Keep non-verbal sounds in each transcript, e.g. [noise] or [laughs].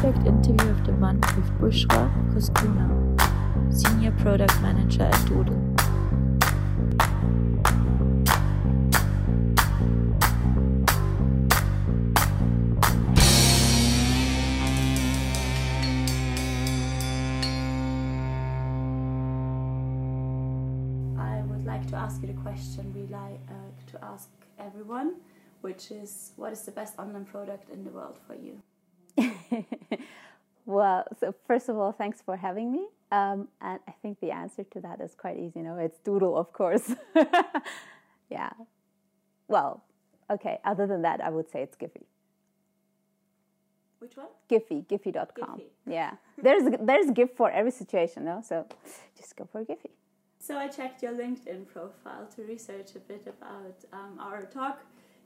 Product Interview of the Month with Bushra Koskuna, Senior Product Manager at Doodle. I would like to ask you the question we like uh, to ask everyone, which is what is the best online product in the world for you? [laughs] well, so first of all, thanks for having me. Um, and I think the answer to that is quite easy. You know, it's Doodle, of course. [laughs] yeah. Well, okay. Other than that, I would say it's Giphy. Which one? Giphy, Giphy.com. Giphy. Yeah. There's there's GIF for every situation, no? So just go for Giphy. So I checked your LinkedIn profile to research a bit about um, our talk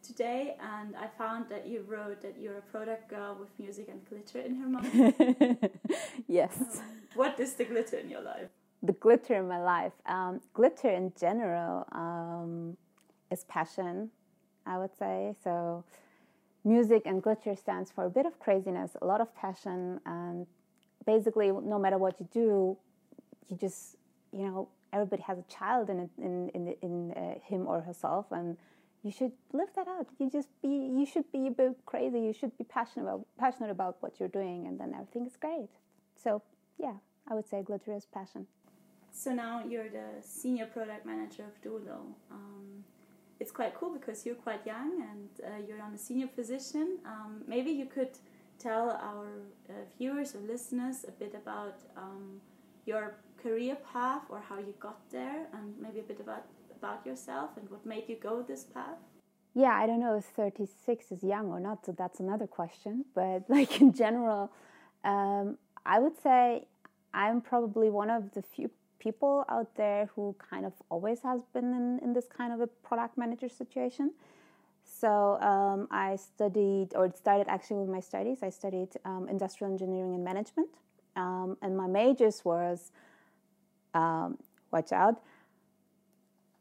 today, and I found that you wrote that you're a product girl with music and glitter in her mind. [laughs] yes. Um, what is the glitter in your life? The glitter in my life. Um, glitter in general um, is passion, I would say. So music and glitter stands for a bit of craziness, a lot of passion, and basically, no matter what you do, you just, you know, everybody has a child in in in, in uh, him or herself, and you should live that out. You just be, you should be a bit crazy. You should be passionate about passionate about what you're doing, and then everything is great. So yeah, I would say glitter is passion. So now you're the senior product manager of Doodle. Um, it's quite cool because you're quite young and uh, you're on a senior position. Um, maybe you could tell our uh, viewers or listeners a bit about um, your career path or how you got there, and maybe a bit about about yourself and what made you go this path. Yeah, I don't know if 36 is young or not, so that's another question. [laughs] But like in general, um, I would say I'm probably one of the few people out there who kind of always has been in, in this kind of a product manager situation. So um, I studied, or it started actually with my studies. I studied um, industrial engineering and management, um, and my majors was, um, watch out,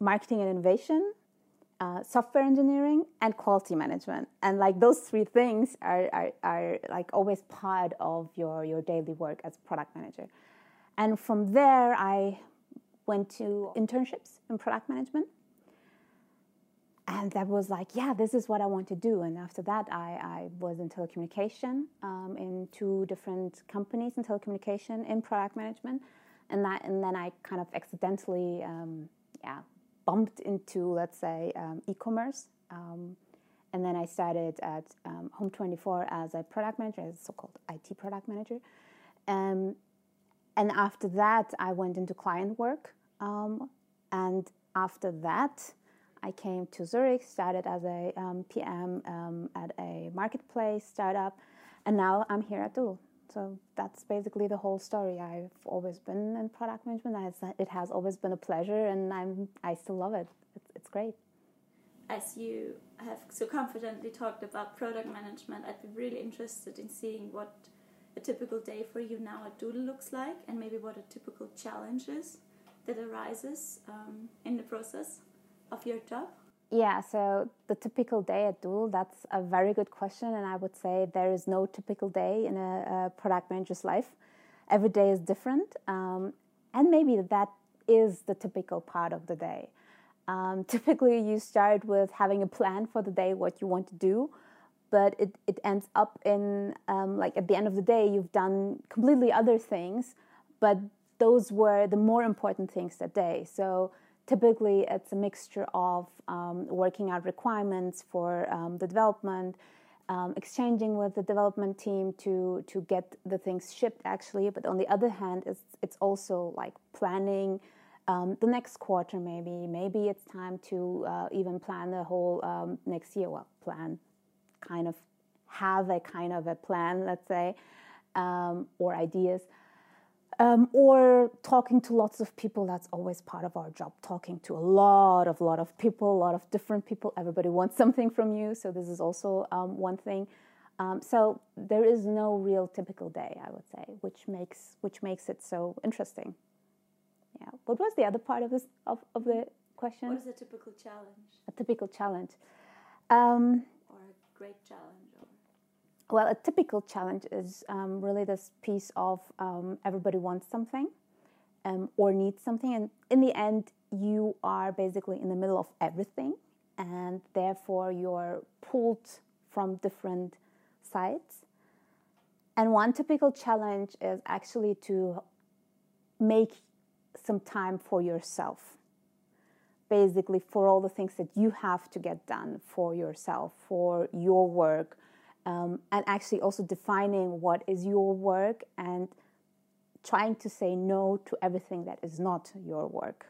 marketing and innovation, uh, software engineering, and quality management. And like those three things are, are, are like always part of your, your daily work as a product manager. And from there, I went to internships in product management. And that was like, yeah, this is what I want to do. And after that, I, I was in telecommunication um, in two different companies in telecommunication in product management. And, that, and then I kind of accidentally, um, yeah, bumped into, let's say, um, e-commerce. Um, and then I started at um, Home24 as a product manager, as a so-called IT product manager. Um, and after that, I went into client work. Um, and after that, I came to Zurich, started as a PM at a marketplace startup, and now I'm here at Doodle. So that's basically the whole story. I've always been in product management. It has always been a pleasure, and I'm I still love it. It's, it's great. As you have so confidently talked about product management, I'd be really interested in seeing what a typical day for you now at Doodle looks like, and maybe what a typical challenge is that arises um, in the process of your job. Yeah, so the typical day at Doodle, that's a very good question. And I would say there is no typical day in a, a product manager's life. Every day is different. Um, and maybe that is the typical part of the day. Um, [laughs] typically, you start with having a plan for the day, what you want to do, but it, it ends up in, um, like, at the end of the day, you've done completely other things, but those were the more important things that day. So, typically it's a mixture of um, working out requirements for um, the development um, exchanging with the development team to to get the things shipped actually. But on the other hand it's it's also like planning um, the next quarter maybe. Maybe it's time to uh, even plan the whole um, next year. Well plan kind of have a kind of a plan let's say um, or ideas um, or talking to lots of people that's always part of our job talking to a lot of lot of people a lot of different people. Everybody wants something from you so this is also um, one thing. Um, so there is no real typical day i would say which makes which makes it so interesting. Yeah. What was the other part of this of, of the question? What is a typical challenge? A typical challenge. Um, or a great challenge well, a typical challenge is um, really this piece of um, everybody wants something um, or needs something, and in the end, you are basically in the middle of everything, and therefore you're pulled from different sides. And one typical challenge is actually to make some time for yourself. Basically, for all the things that you have to get done for yourself, for your work, um, and actually also defining what is your work and trying to say no to everything that is not your work.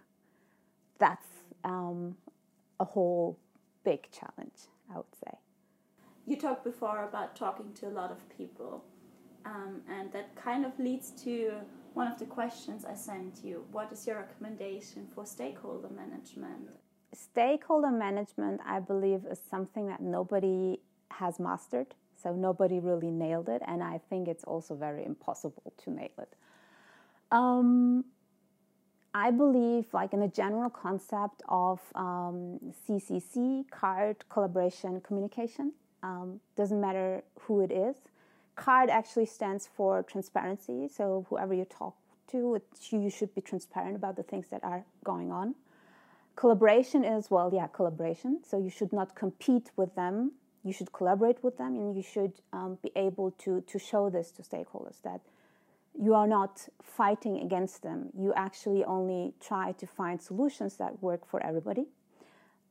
That's um, a whole big challenge, I would say. You talked before about talking to a lot of people, um, and that kind of leads to one of the questions I sent you. What is your recommendation for stakeholder management? Stakeholder management, I believe, is something that nobody has mastered. So nobody really nailed it, and I think it's also very impossible to nail it. Um, I believe, like in a general concept of um, CCC, card collaboration communication, um, doesn't matter who it is. CARD actually stands for transparency. So whoever you talk to, you should be transparent about the things that are going on. Collaboration is well, yeah, collaboration. So you should not compete with them. You should collaborate with them, and you should um, be able to to show this to stakeholders that you are not fighting against them. You actually only try to find solutions that work for everybody.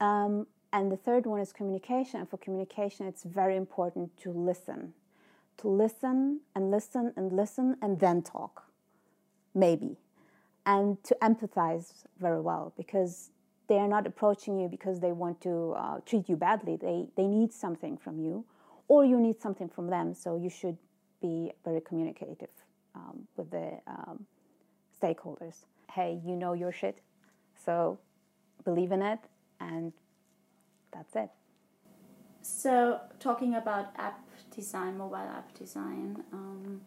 Um, and the third one is communication. And for communication, it's very important to listen, to listen and listen and listen and then talk, maybe, and to empathize very well because they are not approaching you because they want to uh, treat you badly. They they need something from you, or you need something from them. So you should be very communicative um, with the um, stakeholders. Hey, you know your shit, so believe in it, and that's it. So, talking about app design, mobile app design, um,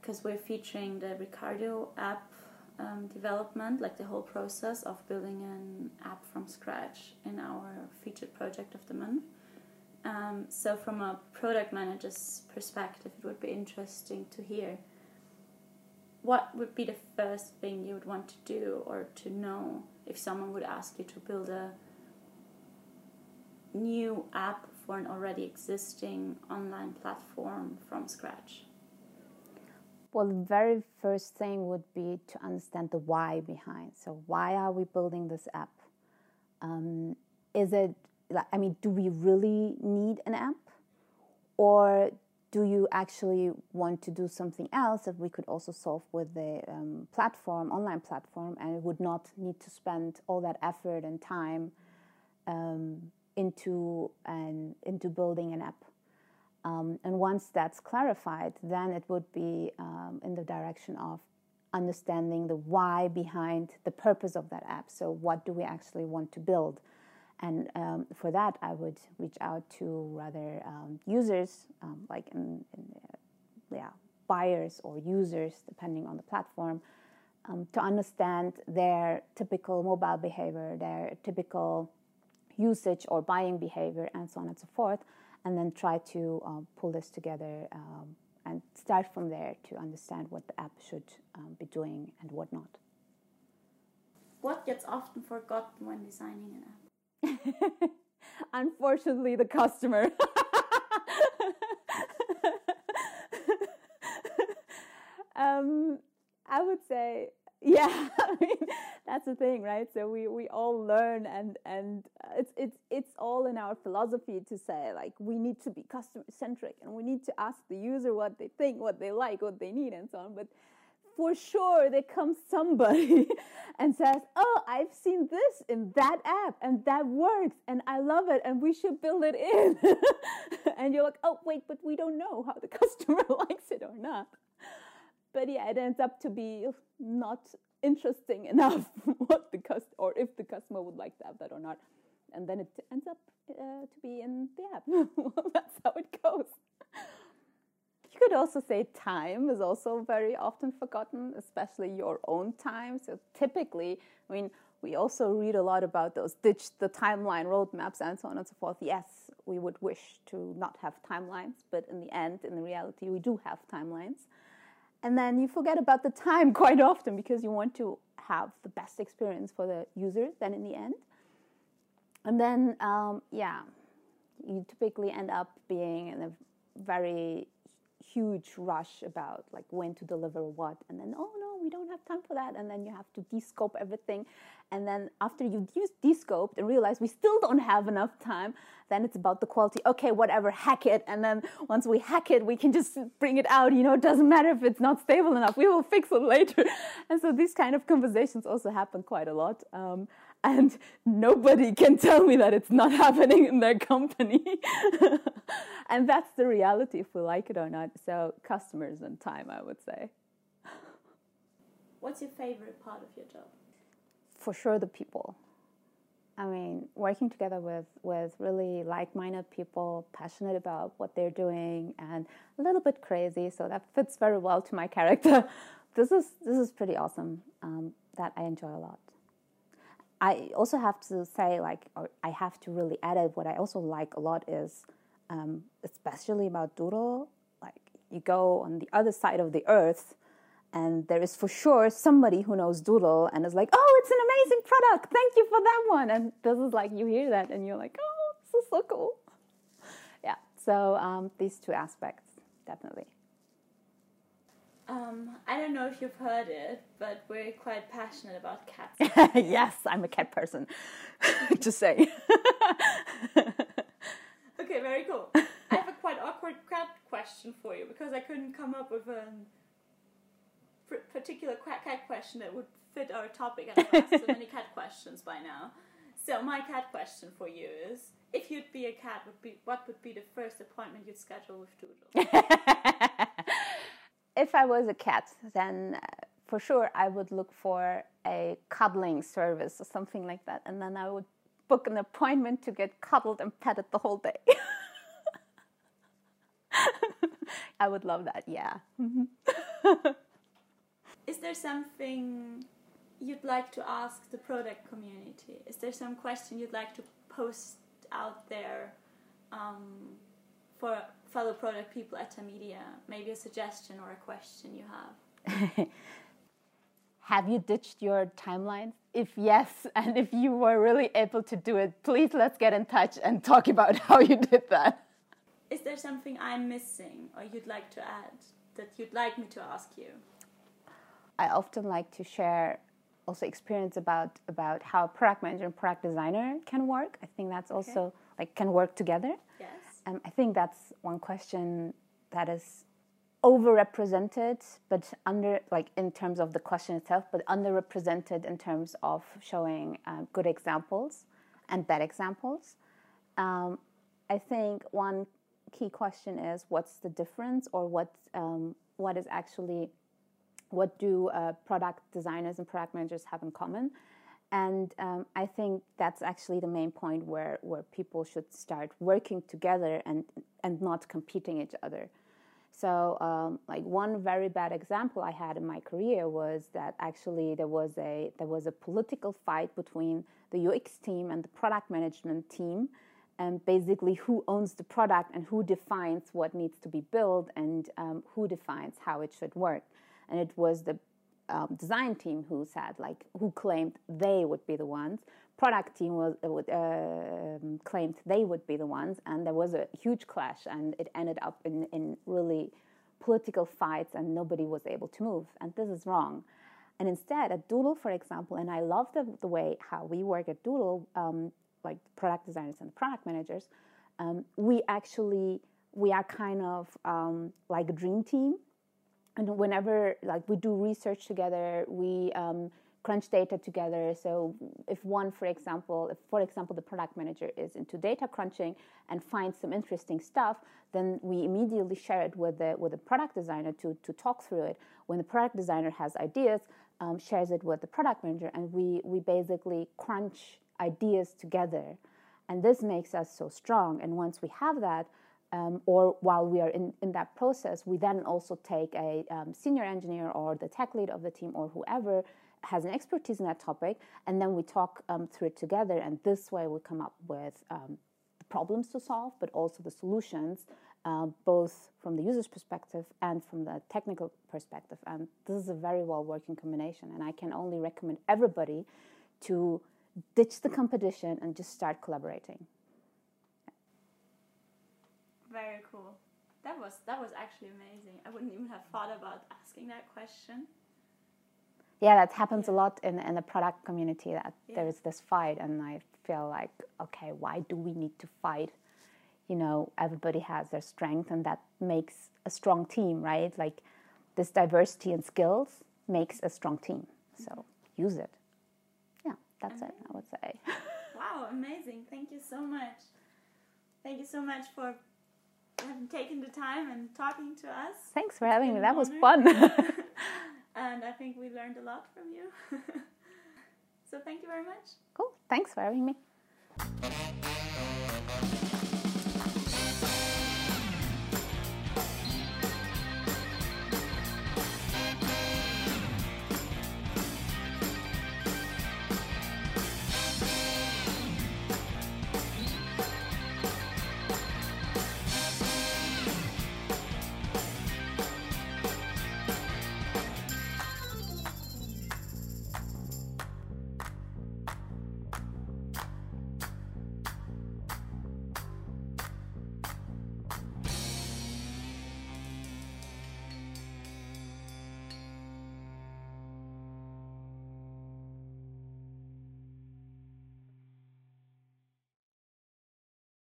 because we're featuring the Ricardo app um, development, like the whole process of building an app from scratch in our featured project of the month. Um, so, from a product manager's perspective, it would be interesting to hear what would be the first thing you would want to do or to know if someone would ask you to build a new app for an already existing online platform from scratch? Well, the very first thing would be to understand the why behind. So, why are we building this app? Um, is it I mean, do we really need an app? Or do you actually want to do something else that we could also solve with the um, platform, online platform, and would not need to spend all that effort and time um, into an into building an app? Um, and once that's clarified, then it would be um, in the direction of understanding the why behind the purpose of that app. So, what do we actually want to build? And um, for that, I would reach out to rather um, users, um, like in, in, uh, yeah, buyers or users, depending on the platform, um, to understand their typical mobile behavior, their typical usage or buying behavior, and so on and so forth, and then try to um, pull this together um, and start from there to understand what the app should be doing and what not. What gets often forgotten when designing an app? [laughs] Unfortunately, the customer. [laughs] um, I would say, yeah. [laughs] I mean, that's the thing, right? So we, we all learn, and and uh, it's it's it's all in our philosophy to say like we need to be customer centric, and we need to ask the user what they think, what they like, what they need, and so on. But for sure there comes somebody [laughs] and says, Oh, I've seen this in that app and that works and I love it and we should build it in. [laughs] and you're like, Oh, wait, but we don't know how the customer likes it or not. But yeah, it ends up to be not interesting [laughs] enough what the cust or if the customer would like to have that or not. And then it ends up uh, to be in the app. well, [laughs] that's how it goes. You could also say time is also very often forgotten, especially your own time. So typically, I mean, we also read a lot about those ditch the timeline roadmaps and so on and so forth. Yes, we would wish to not have timelines, but in the end, in the reality, we do have timelines. And then you forget about the time [laughs] quite often because you want to have the best experience for the user then in the end. And then, um, yeah, you typically end up being in a very huge rush about like when to deliver what and then oh no we don't have time for that. And then you have to descope everything. And then after you've descoped and realize we still don't have enough time then it's about the quality. Okay whatever hack it. And then once we hack it we can just bring it out. You know it doesn't matter if it's not stable enough. We will fix it later. [laughs] And so these kind of conversations also happen quite a lot. Um, and nobody can tell me that it's not [laughs] happening in their company. [laughs] and that's the reality, if we like it or not. So, customers and time, I would say. What's your favorite part of your job? For sure, the people. I mean, working together with, with really like minded people, passionate about what they're doing, and a little bit crazy. So, that fits very well to my character. [laughs] This is, this is pretty awesome. Um, that I enjoy a lot. I also have to say, like, I have to really edit. What I also like a lot is, um, especially about Doodle, like, you go on the other side of the earth, and there is for sure somebody who knows Doodle and is like, oh, it's an amazing product. Thank you for that one. And this is like, you hear that, and you're like, oh, this is so cool. Yeah, so um, these two aspects, definitely. Um, I don't know if you've heard it, but we're quite passionate about cats. [laughs] yes, I'm a cat person. [laughs] Just say. [laughs] okay, very cool. I have a quite awkward cat question for you because I couldn't come up with a particular cat question that would fit our topic, I've asked so many cat [laughs] questions by now. So my cat question for you is: If you'd be a cat, would be what would be the first appointment you'd schedule with Doodle? [laughs] if I was a cat, then uh, for sure I would look for a cuddling service or something like that, and then I would book an appointment to get cuddled and petted the whole day. [laughs] I would love that, yeah. Is there something you'd like to ask the product community? Is there some question you'd like to post out there um, for fellow product people at Tamedia, maybe a suggestion or a question you have. [laughs] have you ditched your timelines? If yes, [laughs] and if you were really able to do it, please let's get in touch and talk about how you did that. Is there something I'm missing or you'd like to add that you'd like me to ask you? I often like to share also experience about about how product manager and product designer can work. I think that's also okay. like can work together. Yes. Um, I think that's one question that is overrepresented, but under like in terms of the question itself, but underrepresented in terms of showing uh, good examples and bad examples. Um, I think one key question is what's the difference, or what um, what is actually what do uh, product designers and product managers have in common? And um, I think that's actually the main point where, where people should start working together and, and not competing each other. So, um, like one very bad example I had in my career was that actually there was a there was a political fight between the UX team and the product management team, and basically who owns the product and who defines what needs to be built and um, who defines how it should work. And it was the um, design team who said like who claimed they would be the ones. Product team was uh, uh, claimed they would be the ones. And there was a huge clash and it ended up in, in really political fights and nobody was able to move. And this is wrong. And instead at doodle for example and i love the, the way how we work at doodle um, like product designers and product managers um, we actually we are kind of um, like a dream team and whenever like we do research together we um, crunch data together. So if one for example if for example the product manager is into data crunching and finds some interesting stuff then we immediately share it with the with the product designer to to talk through it. When the product designer has ideas um, shares it with the product manager and we we basically crunch ideas together. And this makes us so strong. And once we have that um, or while we are in, in that process, we then also take a um, senior engineer or the tech lead of the team or whoever has an expertise in that topic, and then we talk um, through it together. And this way, we come up with um, the problems to solve, but also the solutions, uh, both from the user's perspective and from the technical perspective. And this is a very well working combination. And I can only recommend everybody to ditch the competition and just start collaborating. Very cool. That was that was actually amazing. I wouldn't even have thought about asking that question. Yeah, that happens yeah. a lot in in the product community. That Yeah. there is this fight, and I feel like, okay, why do we need to fight? You know, everybody has their strength, and that makes a strong team, right? Like this diversity and skills makes a strong team. So mm-hmm. use it. Yeah, that's it. I would say. [laughs] Wow, amazing. Thank you so much. Thank you so much for having taken the time and talking to us. Thanks for having me. That was fun. [laughs] [laughs] And I think we learned a lot from you. [laughs] so thank you very much. cool. Thanks for having me.